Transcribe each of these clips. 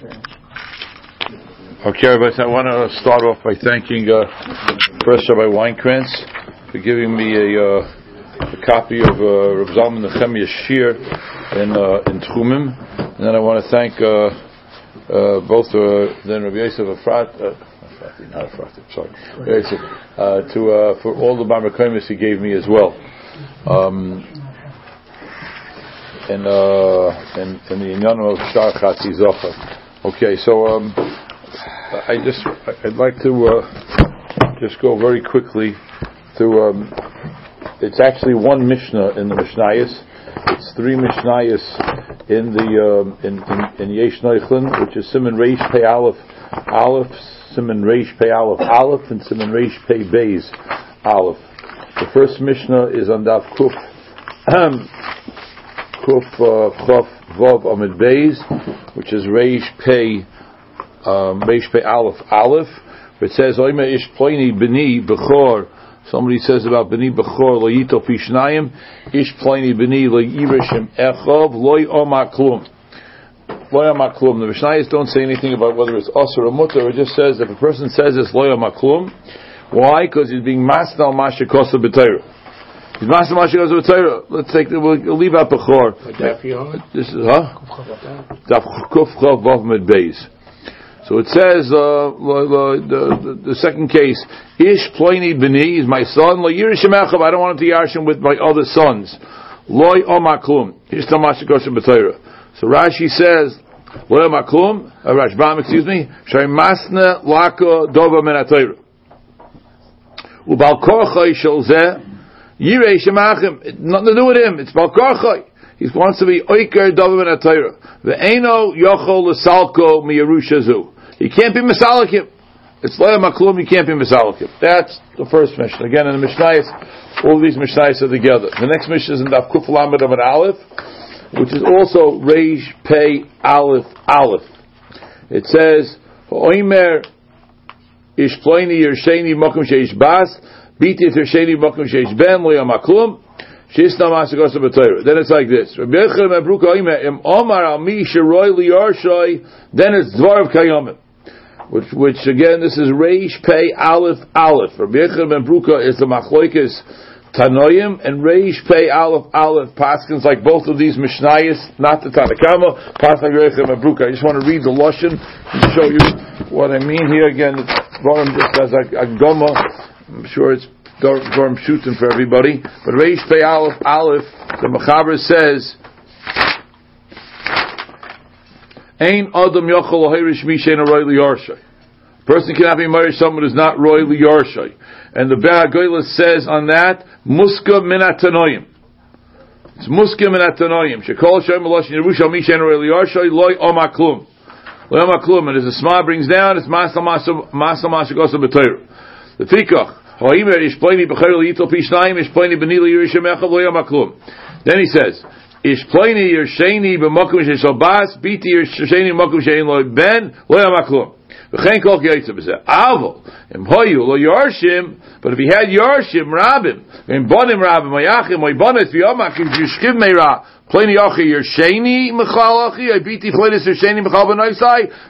Okay, but I want to start off by thanking uh, First Rabbi Weinkrantz for giving me a, uh, a copy of uh, Rav Zalman Nechemiah Shir in, uh, in Tchumim. And then I want to thank uh, uh, both uh, then Rabbi Yosef Efrat, uh, Efrati, not Efrati, sorry, Yosef, uh, to, uh, for all the Barmakomis he gave me as well. Um, and, uh, and, and the Inyan of Shar Chati Zocher. Okay, so um, I just I'd like to uh, just go very quickly through. Um, it's actually one Mishnah in the Mishnayos. It's three Mishnayos in the um, in, in, in Yesh which is Simon Reish Pei Aleph Aleph, Simon Reish Pei Aleph Aleph, and Simon Reish Pei Beis Aleph. The first Mishnah is on Daf Kuf Kuf uh, Chof Vav Amid Beis, which is Reish Pei um, Reish Pei Aleph Aleph. It says Oima Ish Plini Bini Bechor. Somebody says about Bini Bechor Loyito Pishnayim Ish Plini Bini Loyirishim Echov Loy Omaklum. Loy Omaklum. The Mishnayos don't say anything about whether it's us or a mutter. It just says if a person says it's Loy Omaklum, why? Because he's being masnal masnal mashikosa b'teira. Let's take the, we'll, leave out Bechor. This is huh? Daf Kuf Chav Vav Med Beis. So it says uh, the, the, the, second case, Ish Ploini Bini is my son. Lo Yirishim Echav. I don't want him to yarshim with my other sons. Loy Omaklum. Ish Tamashikoshim B'Torah. So Rashi says, Loy Omaklum. Uh, Rashbam, excuse me. Shay Masna Laka Dova Men HaTorah. Ubal Korchai Shel Zeh. Yirei Shemachim. Nothing to do with him. It's Bal Korchai. He wants to be Oiker Dova Men HaTorah. Ve'eno Yochol L'Salko Miyarushazu. He can't be Misalikim. It's Leah Maklum, you can't be Misalikim. That's the first mission. Again, in the Mishnayos, all these Mishnayos are together. The next mission is in Daf Kuf Lamed of an Aleph, which is also Reish Pei Aleph Aleph. It says, Oimer Ishploini Yersheni Mokum Sheish Bas, Biti then it's like this. Then it's Dvar of Kayomim. Which, which again, this is Reish Pei Aleph Aleph. Rabbi Yechon ben Bruka is the Machloikis Tanoim, and Reish Pei Aleph Aleph Paskins like both of these Mishnayos, not the Tanakama, Paskin Yechon ben Bruka. I just want to read the Lashon and show you what I mean here. Again, it's just as a, a. I'm sure it's Dorm shooting for everybody. But Reish Pei Aleph Aleph, the Mechaber says, Ein Adam Yochel Ohirish Mishen Roy Yarshay. Person cannot be married to someone who's not Roy Yarshay. And the Be'agoyla says on that, Muska Minatanoyim. It's Muska Minatanoyim. Shekol Shem Meloshin Yerusha Mishen Roy Yarshay Loy Omaklum. Loy Omaklum. And as the Sma brings down, it's Masal Masal Mashagosa B'Torah. The Fikach. Then he says, Ishploini Yersheni b'makum she'shal bas, biti Yersheni b'makum she'en lo ben, lo yamaklum. V'chein kol k'yotze b'zeh. Avol, im hoyu lo yarshim, but if he had yarshim, rabim, im bonim rabim, mayachim, oy bonet v'yomakim, yishkiv meira, Pliny Yochi Yersheni Mechal Achi, I beat the Pliny Yersheni Mechal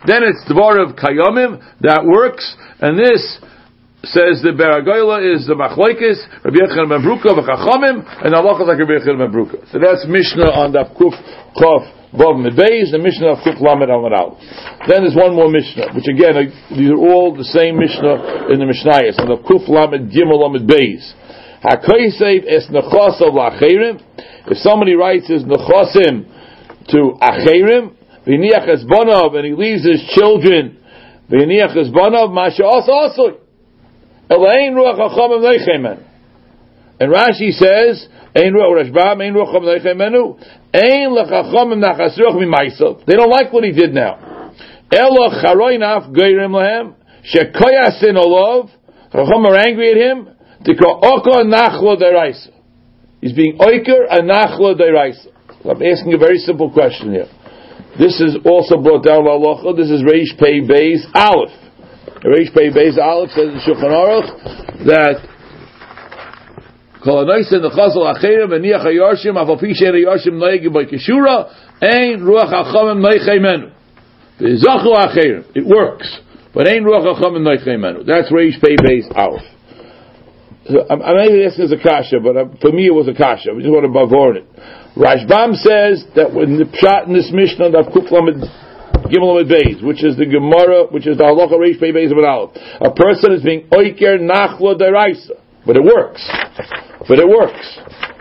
then it's Dvar of Kayomim, that works, and this says the Beragoyla is the Machlaikis, Rabbi Yechon ben Bruka, v'chachamim, and Allah is like Rabbi Yechon ben Bruka. So that's Mishnah on the Kuf Chof Vav Medbeis, the Mishnah of Kuf Lamed Al. Then there's one more Mishnah, which again, uh, these are all the same Mishnah in the Mishnayos, on the Kuf Lamed Gimel Lamed Beis. HaKoisev es nechosav la'acherim, if somebody writes his nechosim to acherim, v'niach es bonov, and he leaves his children, v'niach es bonov, masha. Elain ruach hachamim leichemen. And Rashi says, Ein ruach Rashbam, Ein ruach hachamim leichemenu, Ein lechachamim nachasruach mimaisov. They don't like what he did now. Elo charoinaf geirim lehem, shekoyasin olov, Chacham are angry at him, tikra oko nachlo deraisa. He's being oiker and nachlo deraisa. I'm asking a very simple question here. This is also brought down by Allah. This is Reish Pei Beis Aleph. Reish Pei Beis Aleph says in Shulchan Aruch that Kol Anoisen the Chazal Acherim and Niach HaYarshim Afal Pi Shein HaYarshim Noegim By Kishura Ein Ruach HaChamim Noichei Menu V'zachu acherim. It works. But ain't ruach hacham and That's Reish Pei Beis Aleph. I'm, I'm maybe this is a kasha, but uh, for me it was a kasha. We just want to bavor it. Rashbam says that when the pshat in this Mishnah of Kuflamed Gimel Beis, which is the Gemara, which is the Halacha Reish Pei Beis Aleph, a person is being oiker nachlo deraisa, but it works. But it works.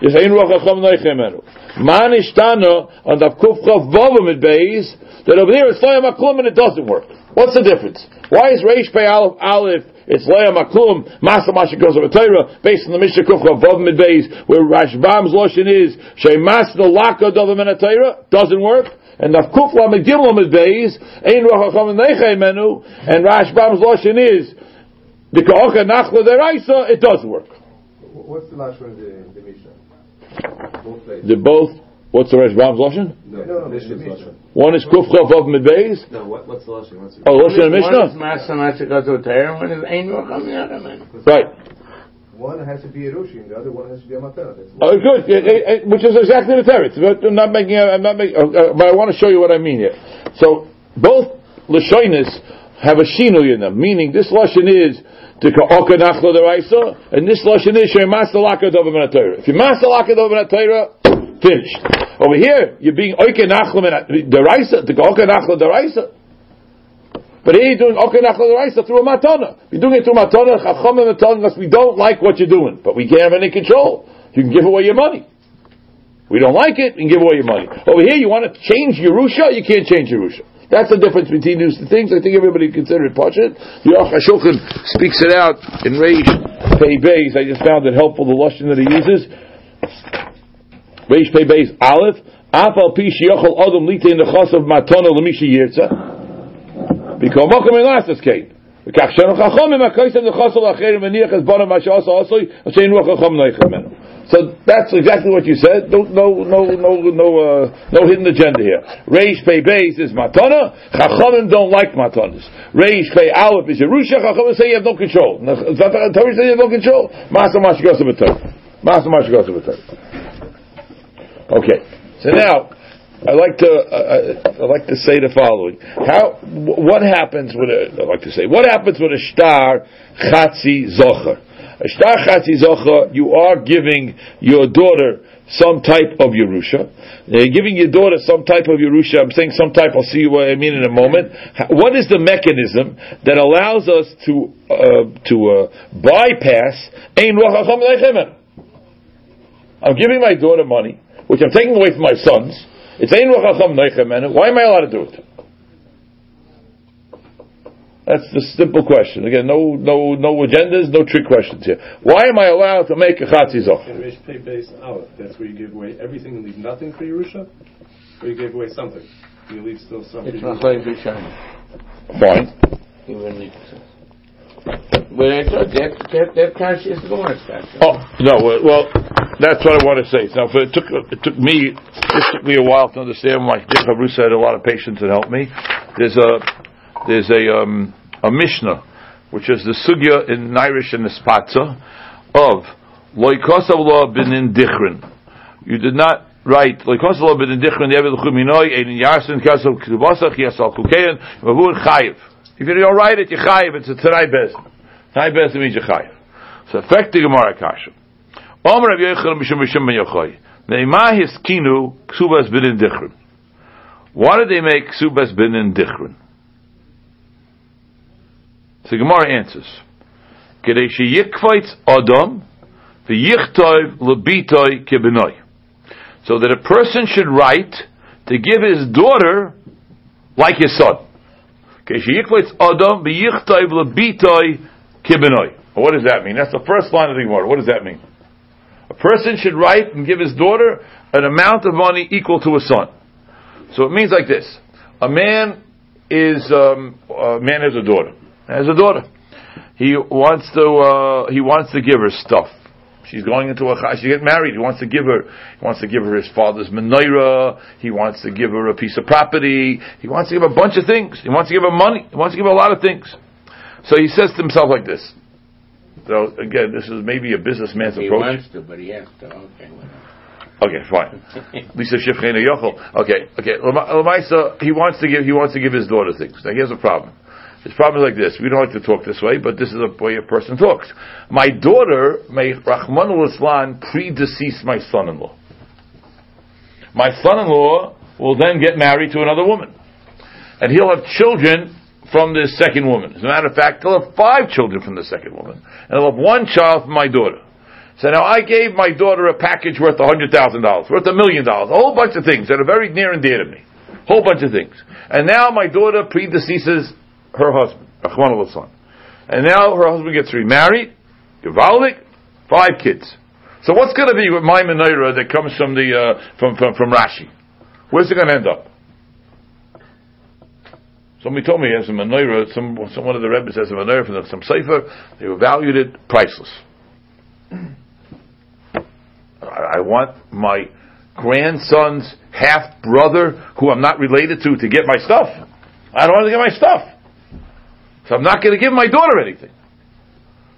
Yesayin ruach hacham noichemenu. Man ishtana on the Kufchav Vavim Beis that over there it's Loyam Aklum and it doesn't work. What's the difference? Why is Reish Pei Aleph Aleph it's Leah Maklum, Masa Masha goes over Torah, based on the Mishnah Kufcha Vav Midbeis, where Rashbam's Loshin is, Shei Mas the Laka Dovim Torah, doesn't work. And the Kufla Megimla Midbeis, Ein Rochacham Nechei Menu, and Rashbam's Loshin is, the Ka'ocha Nachla Deraisa, it does work. What's the last one in the, the Mishnah? Both They're both What's the Rashbam's lashon? No, no, no, Mishnah's lashon. One is kuf chav of midbeis. No, what, what's the lashon? What's the oh, lashon Mishnah. One is masa masa goes. One is ein rocham Right. One has to be a rushim, the other one has to be a matana. Oh, good. It, it, it, which is exactly the teretz. I'm not making. I'm not making. Uh, uh, but I want to show you what I mean here. So both lashonis have a shinui in them, meaning this lashon is to ka'oka nachlo deraisa, and this lashon is shemas laka dovim If you mas laka dovim Finished. Over here, you're being oike nachlam deraisa, to go oike nachlam deraisa. But here you're doing nachlam deraisa through a matana. You're doing it through matana, chacham and telling us we don't like what you're doing, but we can't have any control. You can give away your money. We don't like it, and give away your money. Over here, you want to change Yerusha, you can't change Yerusha. That's the difference between these two things. I think everybody consider it Pashit. The speaks it out in Reish Pei Beis. I just found it helpful, the Lashon that he uses. Reish Pei Beis Aleph, Afal Pi Shiyochel Adam Lite in the Chos of Matona Lemishi Yirtza, Because Mokum in last escape. וכך שאנו חכמים הקויסם לחוסר לאחרים מניח את בונם מה שעושה עושוי, שאין רוח חכם נויך ממנו. So that's exactly what you said. No, no, no, no, no, uh, no hidden agenda here. Reish Pei Beis is matana. Chachamim don't like matanas. Reish Pei Aleph is Yerusha. Chachamim say you have no control. Torah say you have no control. Masa Mashikosa B'Torah. Masa Mashikosa B'Torah. Okay. So now, I like to uh, I like to say the following: How what happens with a I like to say what happens with a star chatzi zocher? A star chatzi zocher, you are giving your daughter some type of Yerusha. You're giving your daughter some type of Yerusha. I'm saying some type. I'll see what I mean in a moment. What is the mechanism that allows us to uh, to uh, bypass ein I'm giving my daughter money which I'm taking away from my sons, it's Ein Rachacham Neichem Why am I allowed to do it? That's the simple question. Again, no, no, no agendas, no trick questions here. Why am I allowed to make a chatzi zoch? That's where you give away everything and leave nothing for Yerusha, or you give away something. You leave still something. It's not like Fine. Even but I thought that that that Gemara's kasha. Oh no, well that's what I want to say. Now, it took it took me it took me a while to understand. Like My Bruce had a lot of patience and helped me. There's a there's a um, a Mishnah, which is the sugya in Irish and the Spatza of loikosav lo binin dichrin. You did not write loikosav lo binin dichrin yevel chuminoi ein yarsin kasav kibasach yasal kukein mavur chayiv. If you don't write it, you chayiv. It's a tzanai bezin. Hai bes a chayiv. So effective Gemara kasha. Omer Rav Yochanan Mishum Mishum Ben Yochai. Neima hiskinu ksubas bin in dichrin. Why did they make ksubas bin in dichrin? So Gemara answers. Kedei sheyikvaitz adam the v'yichtov lebitoi kibinoi. So that a person should write to give his daughter like his son. Kedei sheyikvaitz adam the v'yichtov lebitoi Kibinoi. What does that mean? That's the first line of the Gemara. What does that mean? A person should write and give his daughter an amount of money equal to a son. So it means like this: a man is um, a man has a daughter. Has a daughter. He wants to uh, he wants to give her stuff. She's going into a she get married. He wants to give her he wants to give her his father's menorah. He wants to give her a piece of property. He wants to give her a bunch of things. He wants to give her money. He wants to give her a lot of things. So he says to himself like this. So again, this is maybe a businessman's he approach. He wants to, but he has to. Okay. Okay, fine. Lisa Shifchena Yochel. Okay, okay. Lama- Lamaisa, he wants to give he wants to give his daughter things. Now here's a problem. His problem is like this. We don't like to talk this way, but this is the way a person talks. My daughter may Rahman Islam predecease my son-in-law. My son-in-law will then get married to another woman, and he'll have children from this second woman. As a matter of fact, he'll have five children from the second woman, and he'll have one child from my daughter. So now I gave my daughter a package worth a hundred thousand dollars, worth a million dollars, a whole bunch of things that are very near and dear to me, whole bunch of things. And now my daughter predeceases her husband, Rahman al and now her husband gets remarried, Givaldik, five kids. So what's going to be with my menorah that comes from the uh, from, from from Rashi? Where's it going to end up? Somebody told me he has a menorah. Some, some one of the rebbes has a menorah from some sefer. They valued it priceless. I I want my grandson's half brother, who I'm not related to, to get my stuff. I don't want to get my stuff. So I'm not going to give my daughter anything.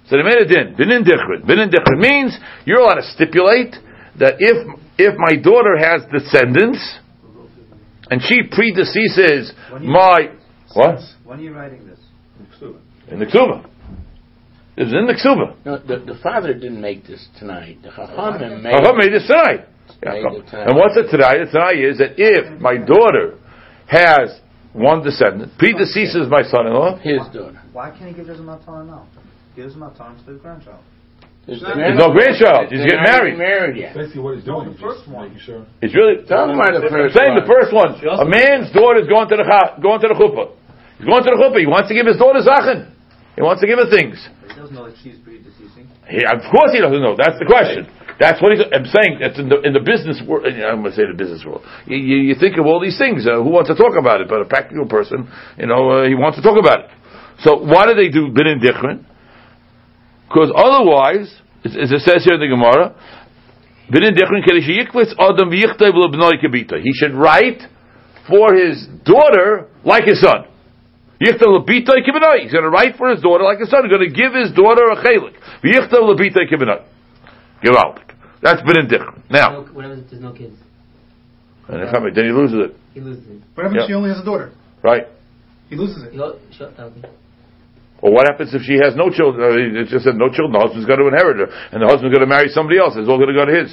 So they made a din. Binin dichrin. Binin dichrin means you're allowed to stipulate that if if my daughter has descendants and she predeceases my what When are you writing this? in the ksuba. It's in the ksuba. No, the, the father didn't make this tonight. The Chachamim made I made this tonight. Made it tonight. And what's it tonight? The tonight is that if my daughter has one descendant, predeceases my son-in-law, his daughter. Why can't he give his matana now? Give his matana to his grandchild. There's, There's no grandchild. He's getting married. Married yet. Basically, what he's doing the first one. making sure. it's really Tell him about the I'm first saying the first one. A man's daughter is going to the cha- going to the chuppah. He's going to the chuppah. He wants to give his daughter zachin. He wants to give her things. But he doesn't know that she's predeceasing. He, of course, he doesn't know. That's the question. That's what he's. I'm saying. That's in the in the business world. I'm going to say the business world. You, you, you think of all these things. Uh, who wants to talk about it? But a practical person, you know, uh, he wants to talk about it. So why do they do binin dichrin? Because otherwise, as, it says here in the Gemara, kedesh yikwitz adam v'yichtayv lebnoi kibita. He should write for his daughter like his son. Yichtav lebitay kibinoi. He's going to write for his daughter like his son. He's going to give his daughter a chelik. V'yichtav lebitay kibinoi. Gewaltig. That's binin dichrin. Now, No, what happens if there's no kids? and then he loses it, He loses it. What happens Yeah. if she only has a daughter? right? He loses it. He go, shut down. Or what happens if she has no children? Uh, It just said no children. The husband's going to inherit her, and the husband's going to marry somebody else. It's all going to go to his.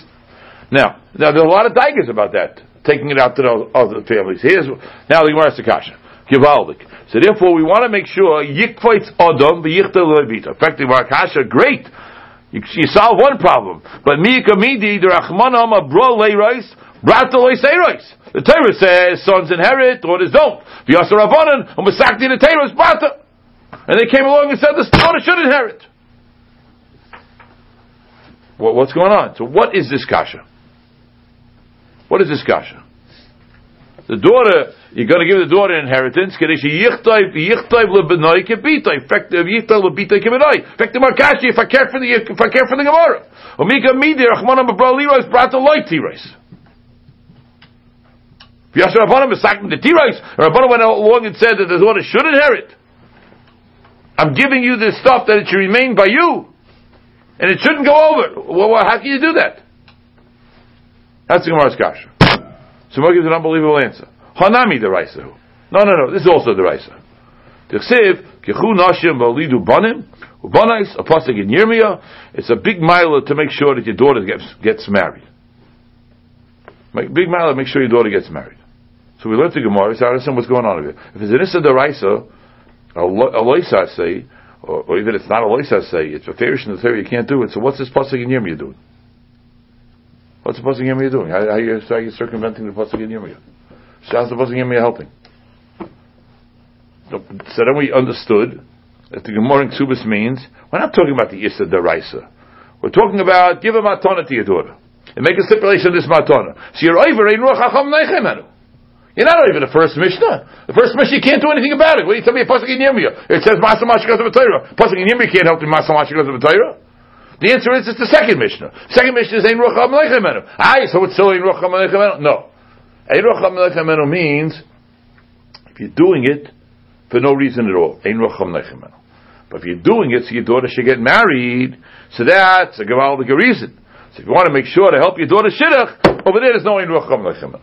Now, now there's a lot of daggers about that, taking it out to the other families. Here's now the Gemara Sakasha. Givaldik. So therefore, we want to make sure yikvaitz adam v'yichta levita. Effective Akasha, great. You, you solve one problem, but miyika midi derachmanam abro leirais brata leiserais. The Torah says sons inherit, daughters don't. V'yasar rabbanan u'masakti the Torah brata. And they came along and said the daughter should inherit. What, what's going on? So what is this kasha? What is this kasha? The daughter, you're going to give the daughter inheritance. Kadesh yichtayv yichtayv lebenoi kebitay. Effective uh, yichtayv lebitay kebitay. Effective markashi. If I care for the if I care for the gemara. Omika midi rachmanam abra liros brata loy tiros. V'yasher rabbanim misakim the tiros. Rabbanim went along and said that the daughter should inherit. I'm giving you this stuff that it should remain by you, and it shouldn't go over. Well how can you do that? That's the Gemara's kasha. So Gemara gives an unbelievable answer. Hanami deraisa. No, no, no. This is also deraisa. Tichsiv kichu nashim v'alidu banim ubanais a pasuk in. It's a big mile to make sure that your daughter gets gets married. Make, big mile to make sure your daughter gets married. So we learned the Gemara. So I understand what's going on over here. If it's an issa deraisa, a lo- a loisa say, or, or even if it's not a loisa say, it's a fairish in the Torah, you can't do it. So what's this pasuk in Yirmiyah doing? What's the pasuk Yirmiyah doing? How, how, are you, how are you circumventing the pasuk Yirmiyah? How's the pasuk Yirmiyah helping? So, then we understood that the Gemara in Ksubis means we're not talking about the Issa Deraisa. We're talking about give a matana to your daughter and make a stipulation of this matana. So you're over in Ruach Hacham Neichemenu. You're not over the first Mishnah. The first Mishnah you can't do anything about it. What do you tell me pasuk in Yirmiyah? It says Masa Mashkas of Torah. Pasuk in Yirmiyah can't help me Masa Mashkas of Torah. The answer is it's the second Mishnah. Second Mishnah is Ein Ruach Hacham Aye, so it's still Ein Ruach Hacham No. Ein Ruach Hacham means if you're doing it for no reason at all. Ein Ruach Hacham But if you're doing it so your daughter should get married, so that's a gewaldige reason. So if you want to make sure to help your daughter shidduch, Over there, there's no ein ruach chum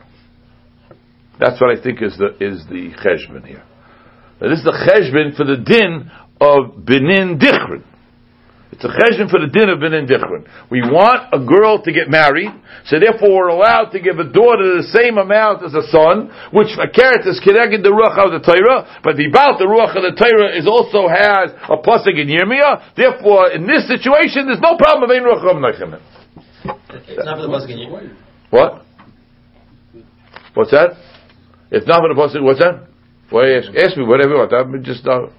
That's what I think is the is the cheshbon here. Now, this is the cheshbon for the din of benin dichrin. It's a cheshbon for the din of benin dichrin. We want a girl to get married, so therefore we're allowed to give a daughter the same amount as a son, which a carrot is connected the ruach of the Torah, but the about the ruach of the Torah is also has a pasuk in Yirmiyah. Therefore, in this situation, there's no problem of ein ruach chum It's not for the pasuk in you. What? What's that? It's not for the pasuk. What's that? Why ask, ask me whatever you want. I'm just uh,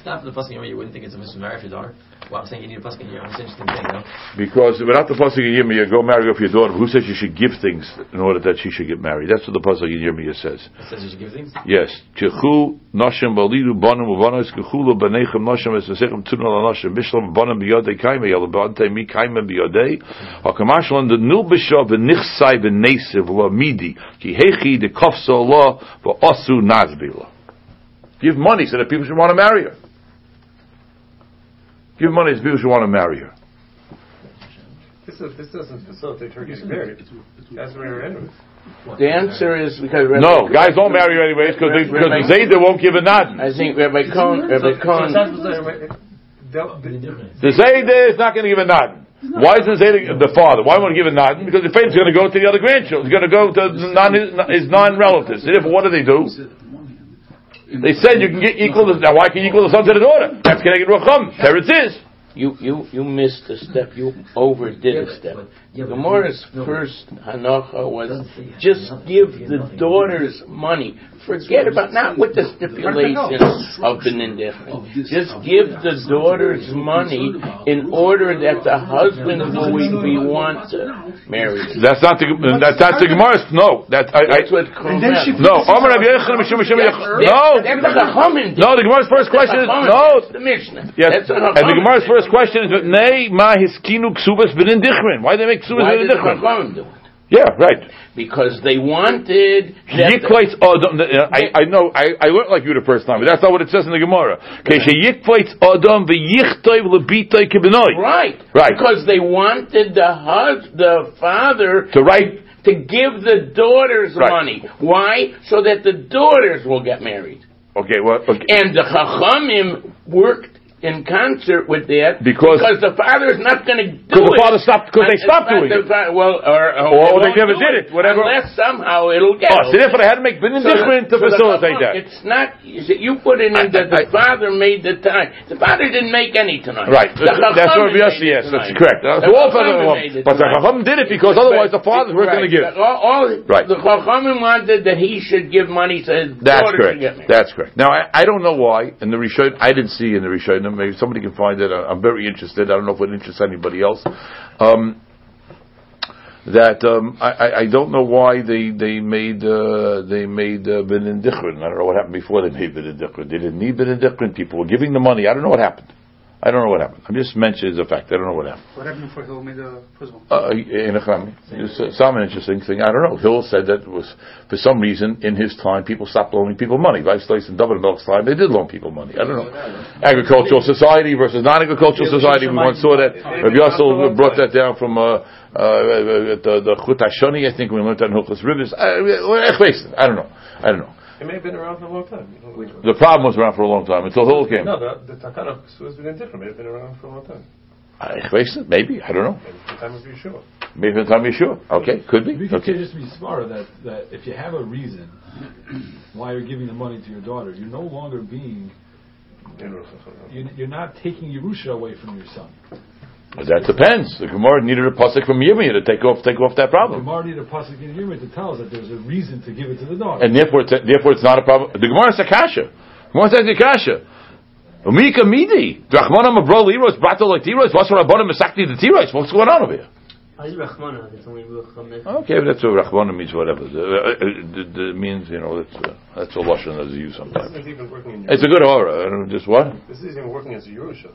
It's not the pasuk you. You wouldn't think it's a mitzvah for your daughter. Well, I'm saying you need a pasuk in. It's an interesting thing, you know. because without the pasuk in Yirmiyah, go marry off your daughter. Who says you should give things in order that she should get married? That's what the pasuk in Yirmiyah says. It says you should give things. Yes. Tichu nashim balidu banim uvanos kechulu banechem nashim esesechem tuna la nashim bishlam banim biyodei kaime yal bante mi kaime biyodei hakamashlan the nilbisha v'nichsai v'nesiv la midi ki hechi de kofso la v'asu nazbila. Give money so that people should want to marry her. Give money so people should want to marry her. This, is, this doesn't facilitate her getting married. That's where we're in with. The answer is because Rabbi No, guys don't marry anyways because because Zayda won't give a nod. I think Rabbi Cohn, Rabbi Cohn, The Zayda is not going to give a nod. Why isn't Zayda the father? Why won't he give a nod? Because the faith is going to go to the other grandchildren. It's going to go to non, his non-relatives. So therefore, what do they do? They said you can get equal. To, now, why can you equal the son to the daughter? That's Keneged Rucham. There it is. you, you, you missed a step. You overdid a step. Gemara's first hanacha was just give the daughters money. Forget about not with the stipulations of Benin Just give the daughters money in order that the husband will be want to marry. them. That's not the. That, that's the Gemara's. No, that I. I That's what she- no, Omer Rabbi Yechon Mishum Mishum Yechon- No, That's what the Chachamim did. no. The Gemara's first question is no. That's the Mishnah. Yes, That's what and the Chachamim Gemara's first question is, "Nay, ma hiskinu ksubas b'nin dichrin." Why do they make ksubas Why b'nin did the dichrin? Chachamim do it? Yeah, right. Because they wanted Yikvaitz Adam. Uh, I, I know. I, I learned like you the first time, but that's not what it says in the Gemara. Keshe Yikvaitz Adam v'yichtayv lebitay kibinoi. Right. Right. Because they wanted the hus- the father To write. to give the daughters Right. money. Why? So that the daughters will get married. Okay. Well. Okay. And the Chachamim worked in concert with that Because- because the father is not going to do Because the father stopped- because they stopped doing the it. Well, or, Or they won't never did it, whatever. Unless somehow it'll get. Oh, so therefore they had to make b'nin So the- to so facilitate Chacham- that. It's not. You, put it in I- that the I- father made the time. The father didn't make any tonight. Right. The That's what Yossi yes, that's correct. The all father- it but the. Chacham did it because otherwise the fathers weren't going to give. All, Right. The Chachamim wanted that he should give money to his That's correct. to get married. That's correct. Now I, I don't know why in the Rishon I didn't see in the Rishon. Maybe somebody can find it. I'm very interested. I don't know if it interests anybody else. Um, that um, I, I- don't know why they they made uh, they made uh, Benin I don't know what happened before they made Benin They didn't need Benin People were giving the money. I don't know what happened. I don't know what happened. I'm just mentioning as a fact. I don't know what happened. What happened for Hill made the Pruzbul? Uh, in a. Uh, some interesting thing. I don't know. Hill said that it was for some reason in his time people stopped loaning people money. Vice Place and Double time they did loan people money. I don't know. Agricultural society versus non-agricultural society. We once saw that. Rabbi Yossel brought that down from uh, uh, the the Chut Hashoni, I think we learned that in Hilchos Rivers. I, I don't know. I don't know. It may have been around for a long time. You The problem was around for a long time until Hill came. No, the, the Takana has been different. May have been around for a long time. I maybe I don't know. Maybe the time of Yeshua. Maybe the time Yeshua. Okay, could be. We could Okay. just be smarter that, that if you have a reason why you're giving the money to your daughter, you're no longer being, you're, you're not taking Yerusha away from your son. But that depends. The Gemara needed a pasuk from Yirmiyah to take off take off that problem. The. Gemara need a pasuk in Yirmiyah to tell us that there's a reason to give it to the daughter. and therefore it's, therefore it's not a problem. The Gemara is a kasha. Gemara says a kasha. Umika midi. Drachmanam abro liros brato like tiros. What's rabbanim misakti the tiros? What's going on over here? How's Rahmana? It's only Ruach Chametz. Okay, but that's what Rachmanim means. Whatever. The, uh, the, the means you know that's uh, that's a lashon that's used This sometimes. isn't even working in It's a good aura. Just what? This isn't even working as a Yerusha.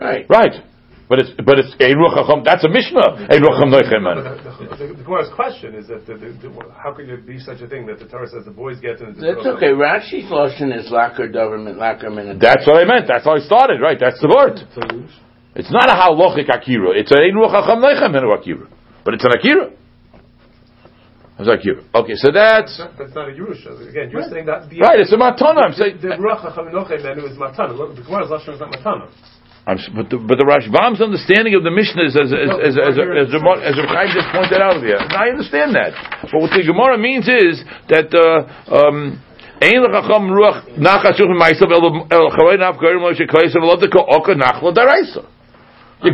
Right. Right. But it's but it's ein ruach. That's a mishnah. Ein ruach hacham noichem, man. the, the, the, the Gemara's question is that the, the, the, how could there be such a thing that the Torah says the boys get and the That's okay. don't? Rashi's lotion is lacker government, lacker minute. That's what I meant. That's how I started. Right. That's the word. It's not a halachic akira. It's a ruach hacham neichem akira, but it's an akira. It's akira. Okay, so that's That's not, that's not a Yerusha. Again, you're saying that the right. It's a matana. I'm saying. the Ruach HaChaminochem menu is matana. Look, The Gemara's lashon is not matana. But the, but the Rashbam's understanding of the Mishnah is as as as as, as, as, just pointed out here. And I understand that. But what the Gemara means is that uh, um. You're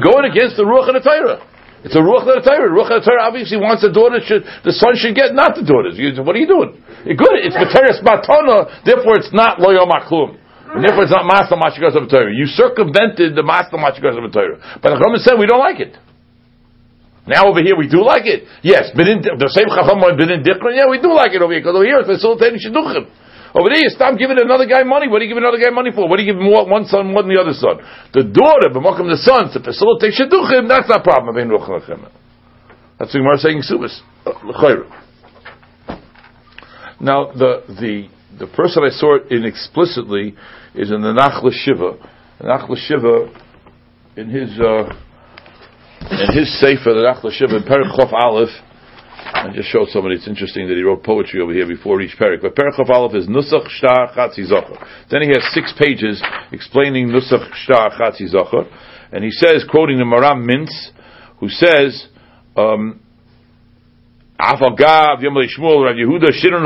going against the ruach of the Torah. It's a ruach of the Torah. Ruach of the Torah obviously wants the daughter should the son should get, not the daughters. What are you doing? You're good. It's materis matona. Therefore, it's not lo yom aklum. And therefore, it's not master machikas of Torah. You circumvented the master machikas of Torah. But the Chachamim said we don't like it. Now over here we do like it. Yes, binin, the same Chacham binin dikran. Yeah, we do like it over here because over here it's facilitating shidduchim. Over there, you stop giving another guy money. What do you give another guy money for? What do you give more, one son more than the other son? The daughter, b'makom the son, to facilitate shidduchim. That's not a problem. That's what Gemara saying. Subas. Now the the the person I saw it in explicitly is in the Nachla Shiva. Nachla Shiva, in his uh, in his sefer, the Nachla Shiva, in Perek Chof Aleph. I just showed somebody. It's interesting that he wrote poetry over here before each Perek. But Perek Chof Aleph is Nusach Shtar Chatzi Zocher. Then he has six pages explaining Nusach Shtar Chatzi Zocher, and he says, quoting the Maharam Mintz, who says. Um, Afagav, Yom Rav Yehuda, Shirin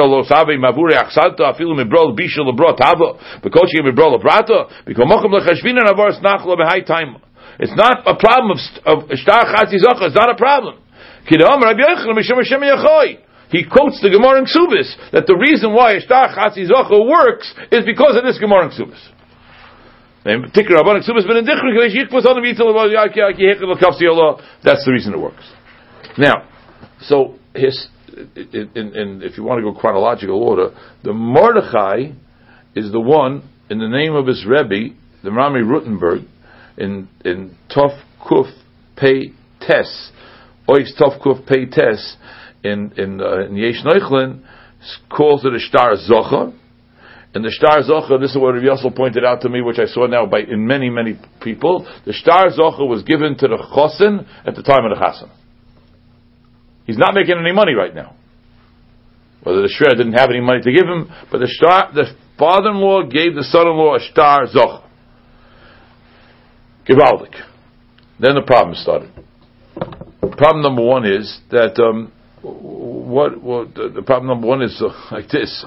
Afilu Mibrol, Bishul, Mibrol, Lechashvin, and Behai Time. It's not a problem of, of Shtar Chatzizocha, it's not a problem. Kidom, Rav Hashem He quotes the Gemara in Ksubis, that the reason why Shtar Chatzizocha works is because of this Gemara in Ksubis. That's the reason it works. Now, so his, in, in, in, if you want to go chronological order, the Mordechai is the one in the name of his Rebbe, the Rami Rutenberg, in in Tov Kuf Pei Tes, Ois Tov Kuf Pei Tes, in in uh, in Yesh Neuchlin, calls it a Star Zocher. And the Star Zocher, this is what Rabbi Yossel pointed out to me, which I saw now by in many many people. The Star Zocher was given to the Chosin at the time of the Chasen. He's not making any money right now. Whether the Shred didn't have any money to give him, but the star, the father-in-law gave the son-in-law a star zoch. Givaldik. Then the problem started. Problem number one is that um, what, what the, the problem number one is uh, like this.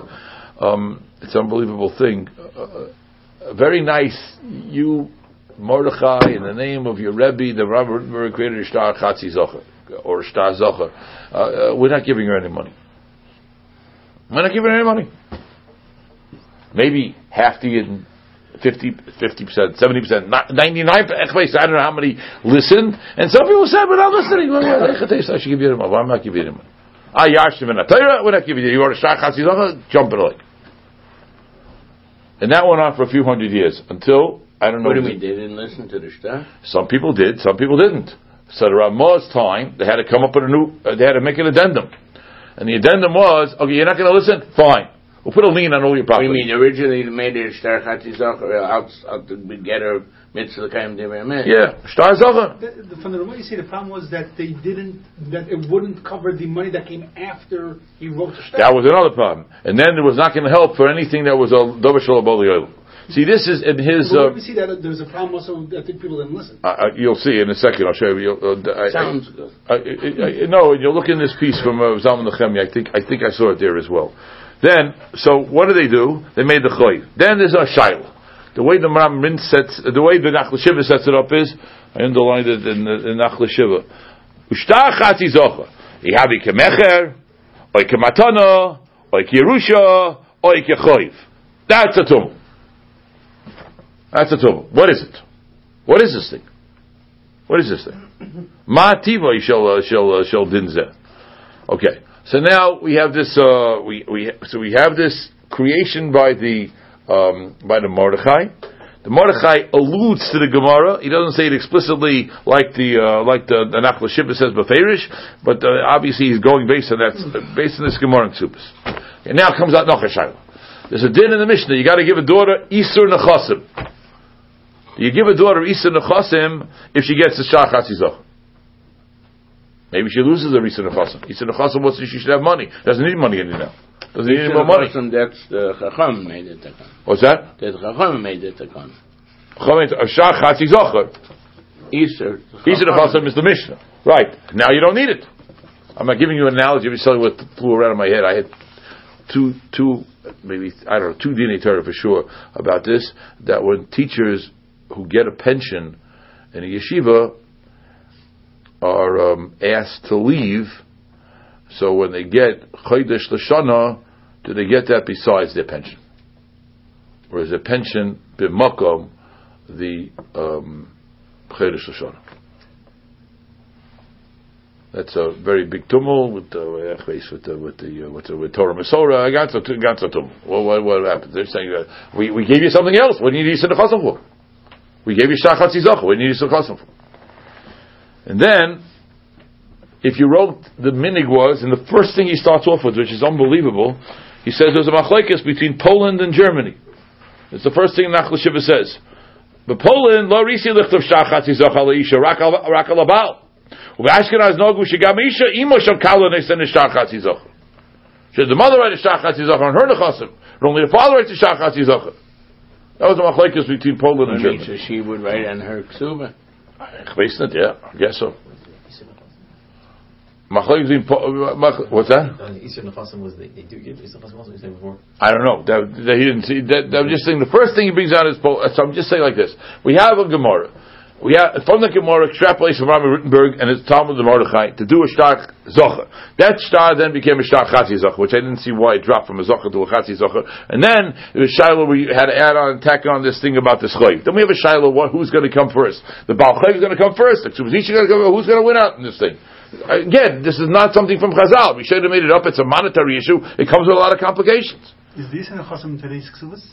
Um, it's an unbelievable thing. Uh, very nice. You Mordechai, in the name of your Rebbe, the Rabbi Rittenberg created a star Chatzi Zocher or Shtar Zocher. Uh, uh, we're not giving her any money. We're not giving her any money. Maybe half the Yidden, 50, 50%, 70%, 99%, I don't know how many listen. And some people say, but I'm listening. I should give you money. Am not giving you money? Ah, Yashim and Atayra, we're not giving you. You want a Shtar Zocher? Jump in the lake. And that went on for a few hundred years until, I don't know. What do you mean? They didn't listen to the stuff? Some people did, some people didn't. So the Ramah's time, they had to come up with a new, uh, they had to make an addendum. And the addendum was, okay, you're not going to listen? Fine. We'll put a lien on all your What do property. you mean? Originally they made it Shtar Chatzi Zocher out, out to get her mitzvah kaim devayamet. Yeah, Shtar Zocher. The- the- From the Ramah, you see, the problem was that they didn't, that it wouldn't cover the money that came after he wrote the That was another problem. And then it was not going to help for anything that was a Dover Shalom See, this is in his, But uh, we see that uh, there's a problem also, I think people didn't listen. uh, you'll see in a second, I'll show you. Uh, I, I- Sounds good. I, I, I, no, you look in this piece from uh, Zalman Nechemi. I think I think I saw it there as well. Then, so what do they do? They made the choy. Then there's a shail. The way the Maram Rin sets, the way the Nachla Shiva sets it up is, I underlined it in the in Nachla Shiva. Ushtar chatzi zocha. Ihabi kemecher, oy kematana, oy kerusha, oy kechoiv. That's a tum. That's a tum. What is it? What is this thing? What is this thing? Ma tiva shall shall uh, shall dinzeh. Okay, so now we have this. Uh, we we so we have this creation by the um, by the Mordechai. The Mordechai alludes to the Gemara. He doesn't say it explicitly like the uh, like the, the Nachla Shiva says Beferish, but uh, obviously he's going based on that based on this Gemara in Supas. And now comes out Nachashayla. There's a din in the Mishnah. You got to give a daughter Isur Nechasim. You give a daughter Isa Nechasim if she gets the Shah Chatzizach? Maybe she loses the Isa Nechasim. Isa Nechasim wants she should have money. Doesn't need money anymore. Doesn't need any more money. That's the Chacham made it come. What's that? The Chacham made it come. Chametz, a Shah Chatzizach. Easter. Isa Nechasim is the Mishnah. Right. Now you don't need it. I'm not giving you an analogy. I'm just telling you what flew around in my head. I had two, two, maybe, I don't know, two DNA Torah for sure about this, that when teachers who get a pension in a yeshiva are um, asked to leave, so when they get Chodesh Lashana, do they get that besides their pension? Whereas their pension, b'makom, the um, Lashana. That's a very big tumult with the with the with the uh, with, the, with Torah Umesorah. I got to got tumult. What what what happened? They're saying we we gave you something else. What do you need to Chasam for? We gave you shachat zizocha. We need you kosim for. And then, if you wrote the minig was, and the first thing he starts off with, which is unbelievable, he says there's a machlekes between Poland and Germany. It's the first thing Nachal Shiva says. But Poland, lo risi lichtav shachat zizocha leisha rak alabal. Ubashkenaz nogu shigam isha imo shal kalonis and shachat zizocha. Should the mother write a shachat zizocha on her nechasim, but only the father writes a shachat zizocha. That was the machlekes between Poland and Germany. So she would write on her ksuba. Chveisnet, yeah, I guess so. Machlekes between what's that? Uh, Easter Nechasim was they, they do give Easter Nechasim also you said before. I don't know. That, that he didn't see. That, that I'm just saying. The first thing he brings out is. Poland. So I'm just saying like this. We have a Gemara. We have from the Gemara extrapolates from Rami Rittenberg and his Talmud the Mordechai to do a shtar zocher. That star then became a shtar chatzi zocher, which I didn't see why it dropped from a zocher to a chatzi zocher. And then it was Shiloh we had to add on tack on this thing about the chayv. Then we have a Shiloh. What? Who's going to come first? The Baal Chayv is going to come first. The Ksubazisha going to come. Who's going to win out in this thing? Again, this is not something from Chazal. We should have made it up. It's a monetary issue. It comes with a lot of complications. Is this in the today's Ksuvas?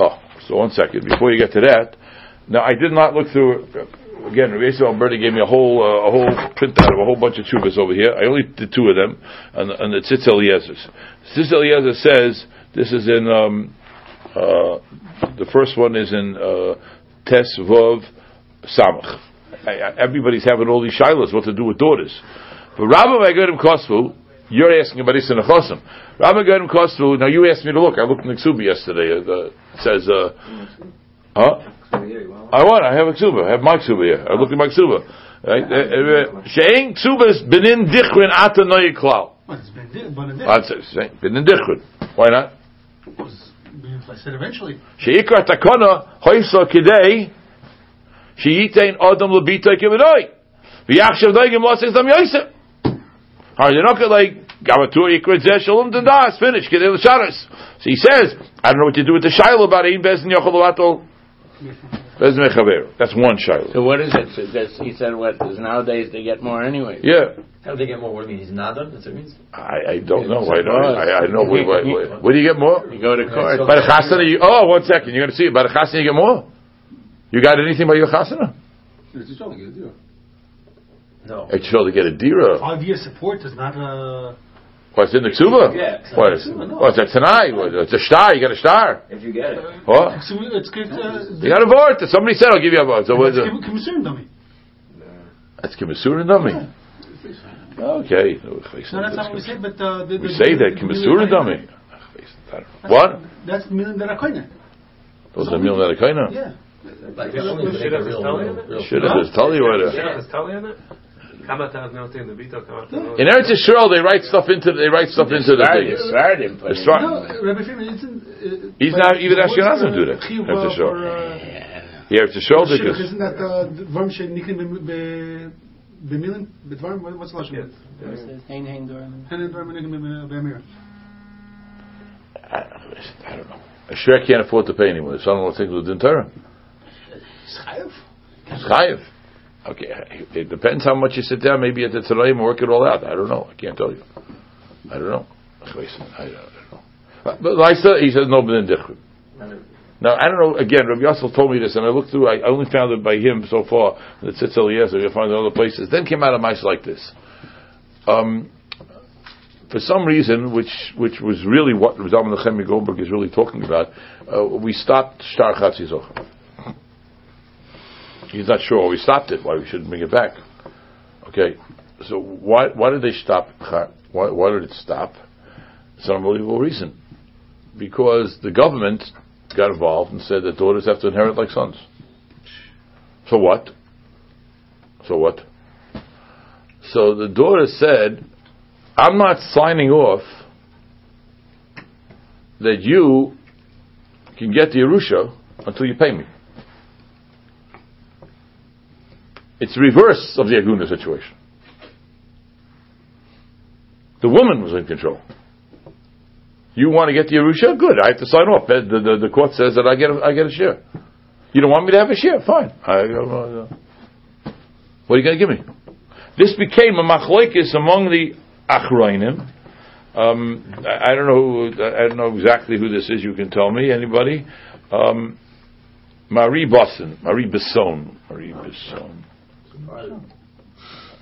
Oh, so one second before you get to that. Now I did not look through. Again, Rabbi Alberti gave me a whole uh, a whole printout of a whole bunch of chuvas over here. I only did two of them, and, and the Tzitz Eliezer's. Tzitz Eliezer says this is in um, uh, the first one is in uh, Tes Vov Samach. Everybody's having all these shilas what to do with daughters. But Rabbi Megadim Kosvu, you're asking about Issa Nechosim. Rabbi Megadim Kosvu, now you asked me to look. I looked in the Ksubi yesterday. Uh, it says, uh, huh? I want. I have a ksuba. I have my ksuba here. I look at my ksuba. Shein ksubas benin dichrin ata noy klal. It's but it did. That's it. Benin dichrin. Why not? I said eventually. Sheikar takona hoysa kidei sheyitain adam lebita kivedoi. V'yachshav doigim losing dam yosef. Are you not like Gavatur Yikra Zeh Shalom Dandas, finish, Kedei L'Sharas. So he says, I don't know what to do with the Shiloh about Ein Bezin Yochel Lovato Bezin Mechaver. That's one Shiloh. So what is it? So that's, he said what? Because nowadays they get more anyway. Yeah. How do they get more? What do you mean? He's nada? That's what it means? I, I don't know. I don't. I, I know. Wait, wait, wait. Where do you get more? You go to court. By the chasana, you, oh, one second. You're going to see it. By the chasana, you get more. You got anything by your chasana? No. It's sure to get a dira. Five year support does not uh What's in the ksuba? Yeah, it's What? the ksuba, no. What's that tonight? It's a star. You got a star. If you get it. What? it's it's good uh, You got a vote. Somebody said I'll give you a vote. So what's it? concern dummy. That's kimasura dummy. Okay. No, that's not what we say, but uh, the, We say the, that kimasura dummy. What? That's the million that. Those are meal that are. Yeah. Like, only if they Shit, get that's real, Italian? real, real. Should have just tell you what. it- is Tali on it? In the Eretz Yisrael, they write stuff into they write stuff into the things. Started, but No, Rabbi Freeman, isn't. Uh, He's not- even Ashkenazim the do that. Eretz Yisrael. Here, Eretz Yisrael, Isn't that uh, dvarm shenikrim be- b'milim? B'dvarm? What- What's the lashon? Hein, hein, dorm. Hen and dvarm nikim b'amir. I, don't know. A Shrek can't afford to pay anyone. His son-in-law thinks with Torah. Chayav. It's chayiv. Okay, it depends how much you sit down. Maybe at the Tanoim work it all out. I don't know. I can't tell you. I don't know. I don't, know. But Lysa, he says no ben dichrim. Now I don't know. Again, Rabbi Yassel told me this, and I looked through. I only found it by him so far. The Tzitz Eliezer. You find it other places. Then came out of mice like this. Um, for some reason, which which was really what Zalman Nechemi Goldberg is really talking about, uh, we stopped Shtar Chatzi Zocher. He's not sure. Why we stopped it. Why we shouldn't bring it back? Okay. So why why did they stop? Why, why did it stop? It's an unbelievable reason. Because the government got involved and said that daughters have to inherit like sons. So what? So what? So the daughter said, I'm not signing off that you can get the Yerusha until you pay me. It's the reverse of the Aguna situation. The woman was in control. You want to get the Yerusha? Good. I have to sign off. The, the, the court says that I get a, I get a share. You don't want me to have a share? Fine. I, uh, what are you going to give me? This became a machloikis among the achroinim. Um, I, I don't know. Who, I don't know exactly who this is. You can tell me. Anybody? Um, Marie Boston. Marie Besson. Marie Besson.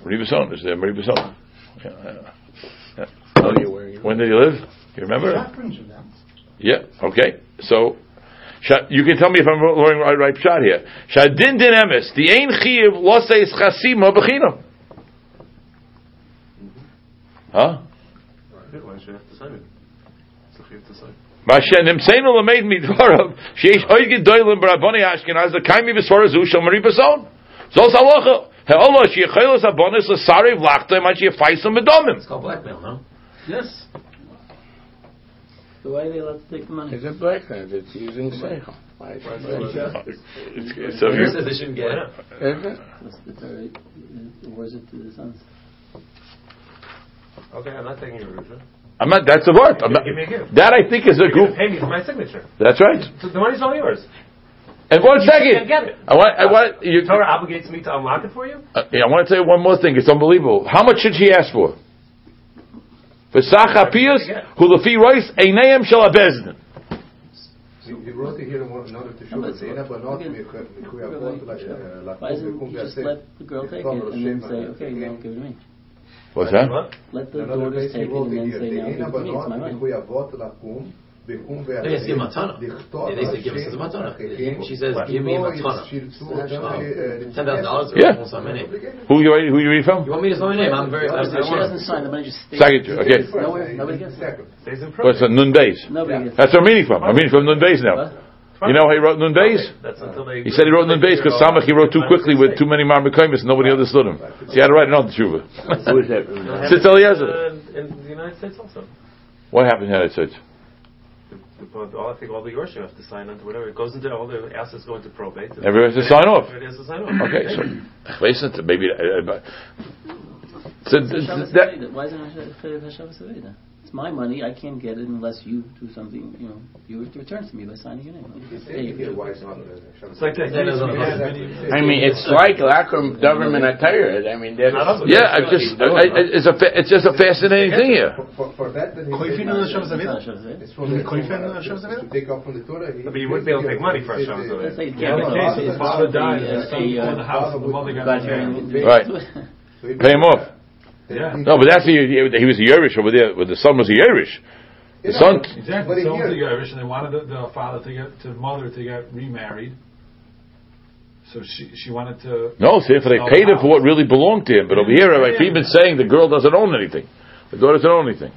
Marie Besson is there. Marie Besson. Yeah, yeah. Yeah. When did you live? You remember? Yeah. Okay. So, you can tell me if I'm learning right, right shot here. Shadin din emes. The ein chiv loseis chasima b'chinam. Huh? Mashen nimseinu lameid midvarav sheish oid gedoylim baraboni ashkenaz the kaimi v'svara zu shel mari bason. Zos halacha. Ha'olah sheyechelos abonis l'sarev lachta ma sheyefaisim bedomim. It's called blackmail, no? Yes. So why they allowed to take the money? It's a blackmail. It's using seichel. Why is it So you, says they shouldn't get it? Is it? What's the third? Was it to the sons? Okay, I'm not taking your Yerusha. I'm not. That's a word. I'm not, Give me a gift. that I think is a You're group. gonna pay me for my signature. That's right. So the money's all yours. And one You second. can't get. I want. I want. You, Torah obligates me to unlock it for you. Uh, yeah, I want to tell you one more thing. It's unbelievable. How much should she ask for? V'sach hapiyas hu lefi rois einayim shel habezdin. He wrote it here in order to show that the Banot Why doesn't you just let the girl take it and then say, okay, you don't give it to me? What's that? Let the daughters take it and then say, now give it to me, it's my money. They just give matana. They, they say give us a matana. She says, give me a matana. Ten thousand dollars. Yeah. Who you who you read from? You want me to sign my name? I'm very. I'm She doesn't sign, the money just stays. Second, okay. Nowhere, nobody gets it. Stays in What's prison. Nun Beis. Nobody gets it. That's where I'm reading from. I'm reading from Nun Beis now. You know how he wrote Nun Beis? That's until they. He said he wrote Nun Beis because Samach he wrote too quickly with too many Marmikaimis and nobody understood him. So he had to write another tshuva. Who is that? Tzitz Eliezer. In the United States also. What happened in the United States? But all, I think all the Yorshim have to sign onto whatever. It goes into all the assets go into probate. Everybody has to sign off. Everybody has to sign off. Okay, so listen to maybe. Uh, uh, so It's th- that, Why isn't it Shabbos Aveda? It's my money. I can't get it unless you do something. You know, you return to me by signing your name. Hey, It's like that. That is on I mean, it's like Lakum government attire. I mean, that's. yeah, I just I, I, it's a fa- it's just a fascinating thing here. For, for that, then he Koifin the Shabbos It's Aveda? not Shabbos Aveda. It's from the mean Koifin on the Shabbos Aveda? to take off from the Torah. he- But you wouldn't be able to make money for a Shabbos uh, Let's say Yeah, can't but get also it. the father a- died, a- the son the uh, house, and the mother got married. Right. Pay him off. Yeah. No, but that's the he was a Yerush over there. But the son was a Yerush. The You son. know, Exactly. But So here- the Irish, and they wanted the, the father to get to the mother to get remarried. So she she wanted to. No, see, if they paid him for what really belonged to him. But over here, Rabbi Friedman's saying the girl doesn't own anything. The daughter doesn't own anything.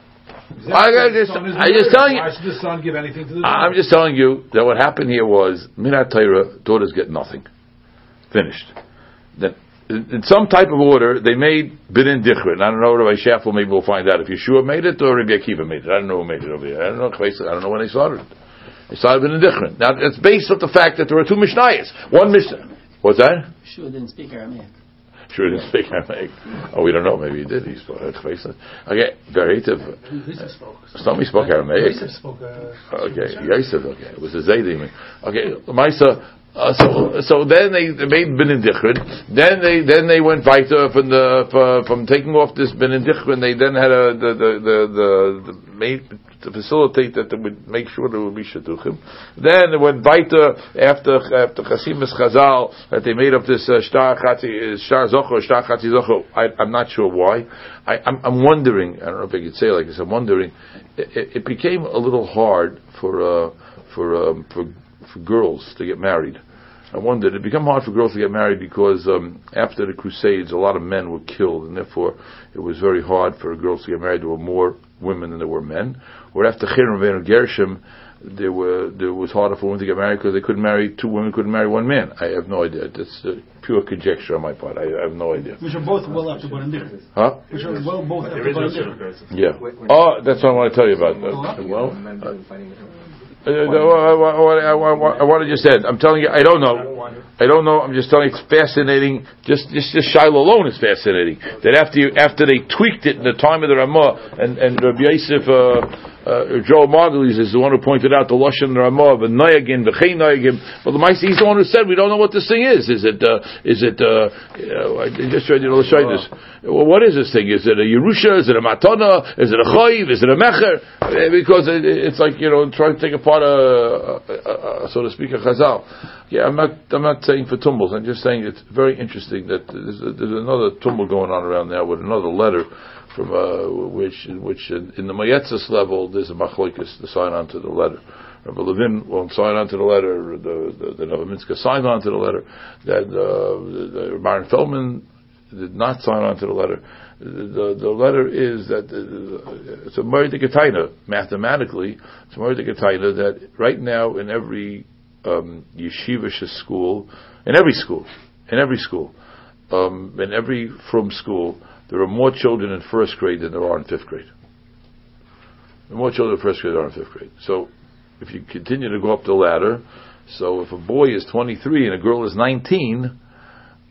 I got this- Son is I just telling you- Why should the son give anything to the I'm just telling you that what happened here was Minat Torah, daughters get nothing. Finished. Then, in in some type of order, they made Benin Dichrin. I don't know, Rabbi Shaffel, maybe we'll find out if Yeshua made it or Rabbi Akiva made it. I don't know who made it over here. I don't know, I don't know when they started it. They started Benin Dichrin. Now, it's based on the fact that there are two Mishnayos. One Mishnah. What's that? Sure didn't speak Aramaic. Sure didn't speak Aramaic. Oh, we don't know. Maybe he did. He spoke Okay, very good. Somebody spoke Aramaic. Yosef spoke. Uh, Okay, Yosef. Okay, it was a Zaydim. Okay, Maisa. Uh, so, so then they, they made Benin Dichrin. Then they, then they went weiter from the from, from taking off this Benin Dichrin. They then had a the the the, the, the made to facilitate that they would make sure there would be shatuchim. Then it went weiter after after Chasimus Chazal that they made up this uh, Shtar Chatzi uh, Shtar Zocho Shtar Chatzi Zocho. I, I'm not sure why. I, I'm, I'm wondering. I don't know if I could say like this. I'm wondering. It, it, it became a little hard for uh, for um, for for girls to get married I wondered, it became hard for girls to get married because um, after the Crusades, a lot of men were killed, and therefore it was very hard for girls to get married. There were more women than there were men. Or after Chirim and Gershom, there were there was harder for women to get married because they couldn't marry two women couldn't marry one man. I have no idea. That's uh, pure conjecture on my part. I, I have no idea. Which are both well after Barandir. Huh? Which are well both after There is Barandir. Yeah. Oh, that's what I want to tell you about. Uh, well, uh, what I, I, I want to just say, I'm telling you, I don't know. I don't know. I'm just telling you, it's fascinating. Just, just, just Shiloh alone is fascinating. That after you, after they tweaked it in the time of the Ramah, and and Rabbi Yosef, uh, uh, Joel Margulies is the one who pointed out the Lashon Ramah, the Noyagin, the Noyagin. But the Maisi, he's the one who said we don't know what this thing is. Is it? Uh, is it? Uh, you I just tried to illustrate this. Well, what is this thing? Is it a Yerusha? Is it a Matana? Is it a Chayiv? Is it a Mecher? Uh, Because it, it's like you know trying to take apart a, a, a, so to speak a Chazal. Yeah, I'm not. I'm not saying for tumbles. I'm just saying it's very interesting that there's, there's another tumble going on around now with another letter from uh, which which in, in the Moetzes level there's a machloikus to sign on to the letter. Rabbi Levin won't sign on to the letter. The the, the Novominsker signed on to the letter. That uh, the, Baron Feldman did not sign on to the letter. The, the letter is that uh, it's a Mordekataina, mathematically, it's a Mordekataina that right now in every um, yeshivish school, in every school, in every school, um, in every from school, there are more children in first grade than there are in fifth grade. There are more children in first grade than there are in fifth grade. So, if you continue to go up the ladder, so if a boy is 23 and a girl is 19,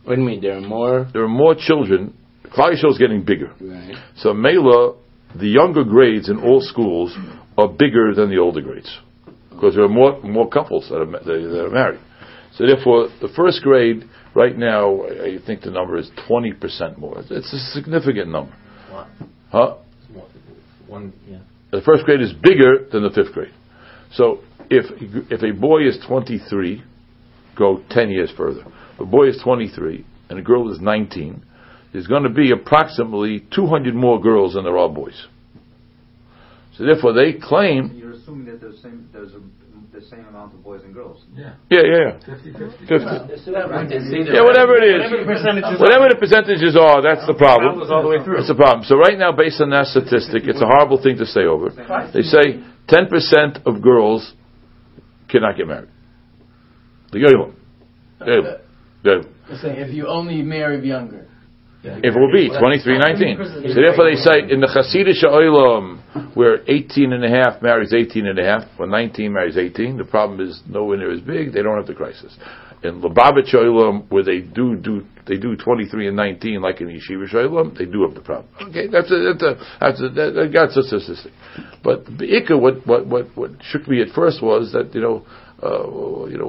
What do you mean? There are more. there are more children. Klal Yisrael is getting bigger. Right. So Mela, the younger grades in all schools are bigger than the older grades because there are more more couples that are that that are married. So therefore, the first grade right now, I I think the number is twenty percent more. It's- It's a significant number, What? huh? One, yeah. The first grade is bigger than the fifth grade. So if if a boy is 23, go 10 years further. If a boy is 23 and a girl is 19, there's going to be approximately 200 more girls than there are boys. So therefore, they claim, You're assuming that there's same, there's a, the same amount of boys and girls. Yeah. yeah, yeah, yeah, 50 50. 50. Right, they say Yeah, whatever it is. Whatever the percentages Whatever the percentages are, that's the problem. That was all the way through. That's the problem. So right now, based on that statistic, it's a horrible thing to say over. They say 10% of girls cannot get married. The Yolim. Yolim. Yolim. saying if you only marry younger. If it will be 23, 19. So therefore they say in the Hasidic Olam, where 18 and a half marries 18 and a half, or 19 marries 18, the problem is nowhere near as big, they don't have the crisis. In Lubavitch Olam, where they do, do, they do 23 and 19, like in the Yeshiva Olam, they do have the problem. Okay, that's a, that's a, that's a, that, that, that's a statistic. But the Ikka, what, what, what, what shook me at first was that, you know, uh, you know,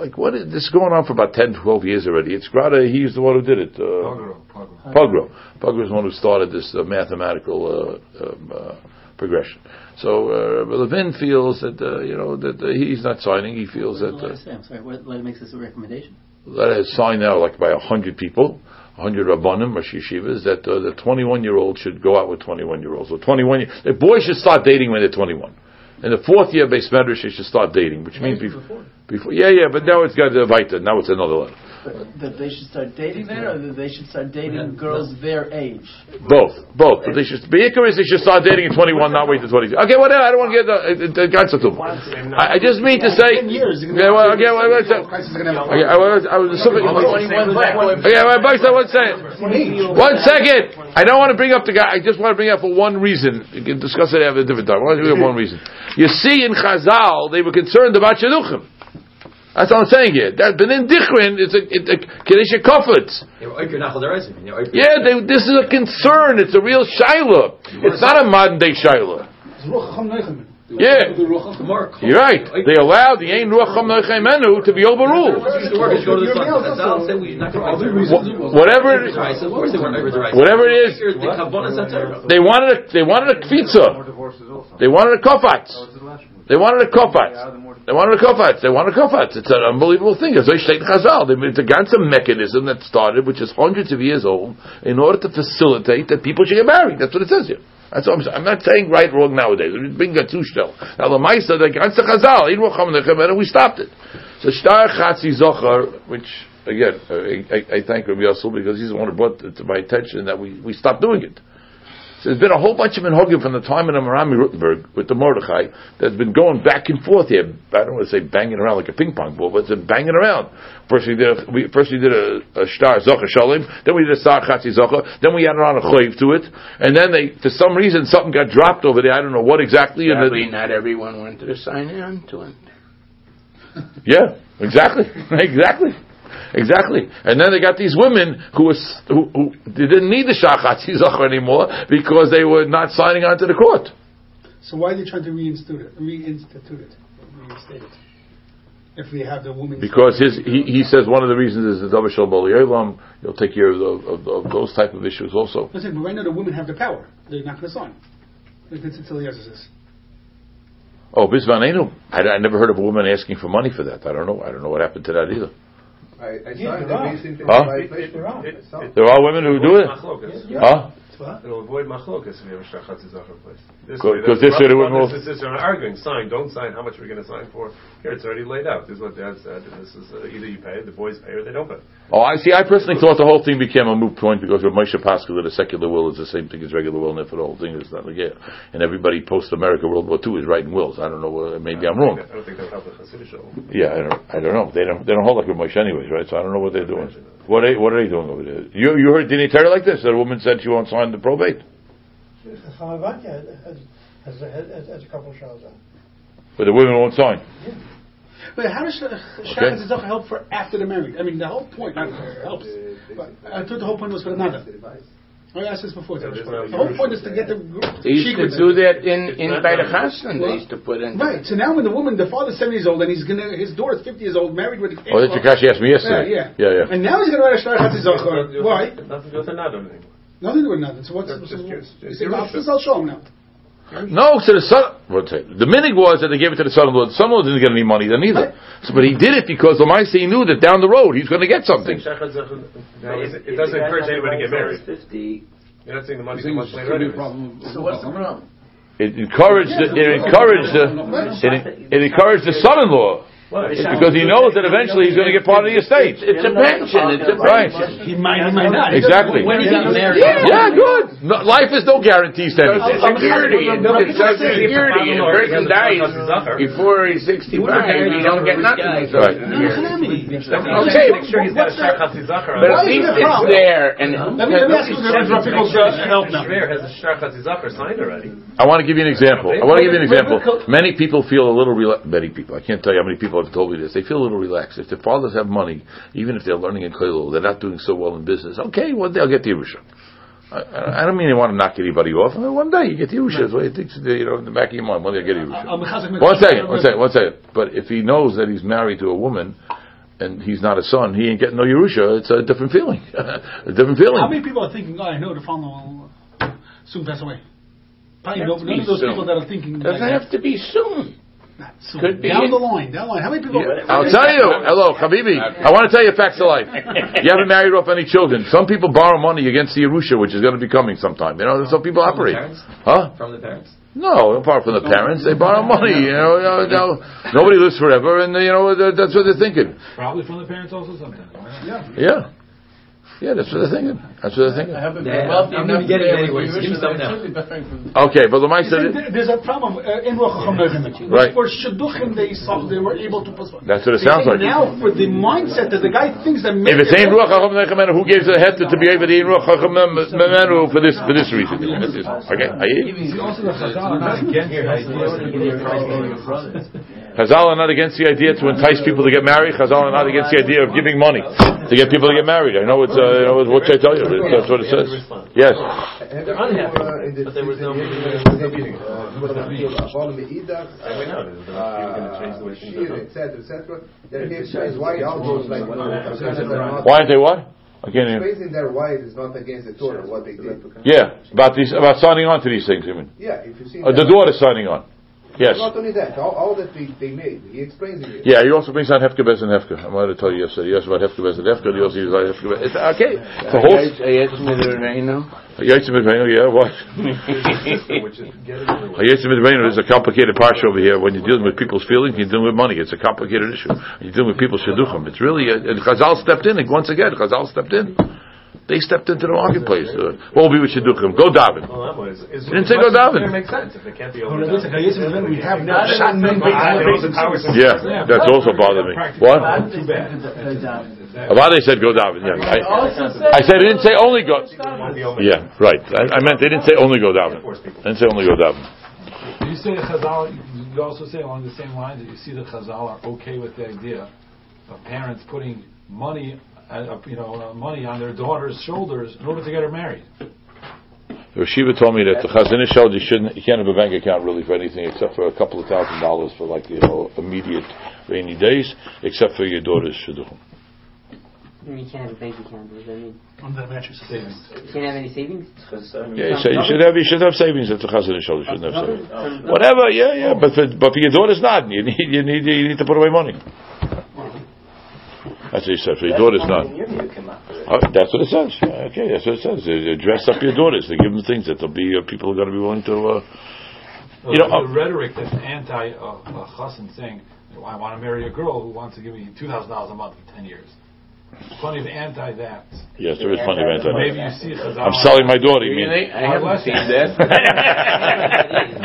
like what is this going on for about 10, 12 years already? It's Grada, he's the one who did it. Uh, Pogro, Pogro. Pogro. Pogro is the one who started this uh, mathematical uh, um, uh, progression. So uh, Levin feels that uh, you know that uh, he's not signing. He feels that What did uh, I say? I'm sorry. What, what makes this a recommendation? that has signed now like by a hundred people, a hundred rabbanim or shishivas that uh, the 21 year old should go out with 21 year olds. Or 21 year, the boys should start dating when they're 21. In the fourth year base medrash, they should start dating, which means before, before. Yeah, yeah, but now it's got the Vaita. Now it's another level. That they should start dating there, or that they should start dating girls their age. Both, both. But they should. Beikar is they should start dating at 21, not wait to 22. Okay, whatever. I don't want to get the the guys to I, I just mean to say. Yeah, well, okay, well, let's say. Okay, I was, I was assuming. Okay, well, Buster, one second. One second. I don't want to bring up the guy. I just want to bring up for one reason. You can discuss it at a different time. I want to bring up one reason. You see, in Chazal, they were concerned about Shidduchim. That's what I'm saying here. That Benin Dichrin is a, it's a Kiddush Kofetz. Yeah, they, this is a concern. It's a real Shiloh. It's not a modern day Shiloh. Yeah. You're right. They allow the Ein Ruach Cham Noichem to be overruled. Whatever it, whatever it is, they wanted a, they wanted a kvitza. They wanted a kofat. They wanted a kofat. They wanted a kofat. They wanted a kofat. It's an unbelievable thing. It's made ganze mechanism that started, which is hundreds of years old, in order to facilitate that people should get married. That's what it says here. That's what I'm saying. I'm not saying right, wrong nowadays. We bring a two Now the Maisa, the ganze Chazal, we stopped it. So Shtar Chatzi Zochar, which again, uh, I, I, thank Rabbi Yosel because he's the one who brought to my attention that we, we stopped doing it. So there's been a whole bunch of minhagim from the time of the Maharam MiRottenburg with the Mordechai that's been going back and forth here. I don't want to say banging around like a ping pong ball, but it's been banging around. First we did a, we, first we did a, a star zocha shalim, then we did a star chatzi zocha, then we added on a chayv to it, and then they, for some reason, something got dropped over there. I don't know what exactly. Sadly, and the, not everyone wanted to sign on to it. Yeah, exactly, exactly. Exactly. And then they got these women who was who, who they didn't need the shachat zachar anymore because they were not signing on to the court. So why are they trying to reinstitute it? Reinstitute it. Reinstate it. If we have the woman. Because his he, he says one of the reasons is the davar shel You'll take care of, the, of, of, those type of issues also. Listen, but right now the women have the power. They're not going to sign. Oh, Bismanenu. I, I never heard of a woman asking for money for that. I don't know. I don't know what happened to that either. I, I yeah, there, are. Huh? there are women who do it. Huh? It'll avoid machlokas if you have a shachat zachar place. Because this way wouldn't. This is arguing. Sign, don't sign. How much are we going to sign for? Here, it's already laid out. This is what Dad said. This is uh, either you pay, the boys pay, or they don't pay. Oh, I see. I personally thought the whole thing became a moot point because with Moshe Pascal that a secular will is the same thing as regular will, and if the whole thing is not like yeah. And everybody post America World War II is writing wills. I don't know. Uh, maybe I am wrong. I don't think they'll help the Hasidic Yeah, I don't. I don't know. They don't. They don't hold like with Moshe anyways, right? So I don't know what they're doing. What are, what are they doing over there? You you heard Dini Terry like this? That a woman said she won't sign the probate. Has, has, has, a couple of shows on. But the women won't sign. Yeah. But how does Shachar okay. help for after the marriage? I mean, the whole point not helps. But I thought the whole point was for another. I asked this before. Yeah, the whole point is to get the. They used to do that in in by the chassan. They used to put in. Right. So now, when the woman, the father's seventy years old, and he's gonna, his daughter's fifty years old, married with. Oh, that's Kashi asked me yesterday. Yeah, yeah, yeah. And now he's gonna write a shtar hatzizachar. Why? Nothing to do with another anymore. Nothing to do with nothing. So what's? Just, just, just, just, I'll show him now. No, to the son. The minig was that they gave it to the son-in-law. The son-in-law didn't get any money then either. So, but he did it because the Lamaisi knew that down the road he's going to get something. it doesn't encourage anybody to get married. 50, You're not saying the money comes later. So what's the problem? It encouraged. The, it encouraged the. It, it encouraged the son-in-law because he knows that eventually he's going to get part of the estate. It's a pension. It's a pension. He might, he might not. Exactly. When he gets married. Yeah, good. No, life is no guarantees to anything. Security. It's social security. If a person dies before he's 65, he don't get nothing. Right. Okay. Make sure he's got a But at least it's there. And let me ask you the help now. has a shachatizacher signed already. I want to give you an example. I want to give you an example. Many people feel a little. Many people. I can't tell you how many people have told me this. They feel a little relaxed. If their fathers have money, even if they're learning in Koilul, they're not doing so well in business. Okay, well they'll get the Yerusha. I, I, don't mean they want to knock anybody off. I mean, one day you get the Yerusha. That's what he thinks, you know, in the back of your mind. One day you get the Yerusha. Uh, uh, one second, one second, one second. But if he knows that he's married to a woman, and he's not a son, he ain't getting no Yerusha. It's a different feeling. a different feeling. How many people are thinking, oh, I know the father will soon pass away? Probably none of those soon. people that are thinking. Doesn't like have to be soon. So Could be. Down the line, down the line. How many people? Yeah. I'll tell you. Hello, Habibi. I want to tell you facts of life. You haven't married off any children. Some people borrow money against the Yerusha, which is going to be coming sometime. You know, that's how people from operate. Huh? From the parents? No, apart from the parents, they borrow money. You know, you know, nobody lives forever, and you know that's what they're thinking. Probably from the parents also sometimes. Yeah. Yeah. Yeah, that's what they're thinking. That's what they're thinking. Yeah, I'm not getting it anyway. Give me something now. Okay, but the Lemai said There's a problem uh, in Rosh Right. For Shidduchim, they, they were able to postpone. That's what it sounds like. Now, for the mindset that the guy thinks that... If it's ain't Ruach HaChem who gives the head to be able to in Ruach HaChem for this, for this reason? Okay, I Chazal are not against the idea to entice people to get married. Chazal are not against the idea of giving money to get people to get married. I know it's, uh, you know, what should I tell you? That's what it says. Yes. They're unhappy, but there was no meeting. Why aren't they what? Again, Praising their wives is not against the Torah, what they did. Yeah, about these, about signing on to these things, you mean? Yeah, if you see. Uh, the daughter signing on. Yes. Not only that, all, all that they, they made, he explains it. Yeah, he also brings on Hefka Bez and Hefka. I'm going to tell you yesterday. Yes, about Hefka Bez and Hefka. He also uses Hefka Bez. It's okay. The whole. Hayetzim Midbeinu, yeah, what? Which is get it anyway. Hayetzim Midbeinu is a complicated parsha over here. When you're dealing with people's feelings, you're dealing with money. It's a complicated issue. You're dealing with people's shidduchim. It's really, uh, and Chazal stepped in, and once again, Chazal stepped in. They stepped into the marketplace. Uh, what will be with shidduchim? Go daven. Well, that was- is- Didn't say go daven. It makes sense if it can't be over. no, listen, we have Not not shot in men the- I know based the powers on of- Yeah, that's also bothered me. What? Too bad. Said go daven. Yeah, I, I said it didn't say only go. Yeah, right. I, I meant they didn't say only go daven. I didn't say only go daven. You say that Chazal, you also say along the same lines that you see the Chazal are okay with the idea of parents putting money, uh, you know, uh, money on their daughter's shoulders in order to get her married. Rashiva told me that the Chazon Ish showed you shouldn't, you can't have a bank account really for anything except for a couple of thousand dollars for like you know immediate rainy days, except for your daughter's shidduchim. You can't have a bank account. What does that mean? On the mattress. You can't have any savings. Yeah, you, say you should have you should have savings at the Chazon Ish you shouldn't have savings. Whatever, yeah, yeah, but for, but for your daughter's not. You need you need you need to put away money. That's what he said. For your daughter's not. Oh, that's what it says. Okay, that's what it says. They, they dress up your daughters. They give them things that they'll be uh, people are going to be willing to. Uh, Well, You know, the rhetoric that's anti uh, uh, chassan saying, I want to marry a girl who wants to give me two thousand dollars a month for ten years. There's plenty of anti that. yes, there is plenty of anti. that. Maybe you see Chazal. I'm selling my daughter. You mean? I haven't seen that.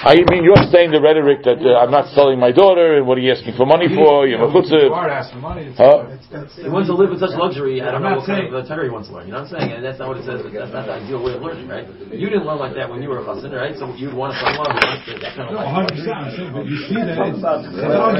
I mean, you're saying the rhetoric that uh, I'm not selling my daughter, and what are you asking for money for? You know, you chutzah. are asking money. It's, Huh? He wants to live with such luxury. I don't I'm know not what kind saying- of Torah he wants to learn. You know what I'm saying? And that's not what it says. But that's not the ideal way of learning, right? You didn't learn like that when you were a chassan, right? So you'd want someone who wants to, that kind of No, life. 100%. I'm saying, but you see that it's, Chazal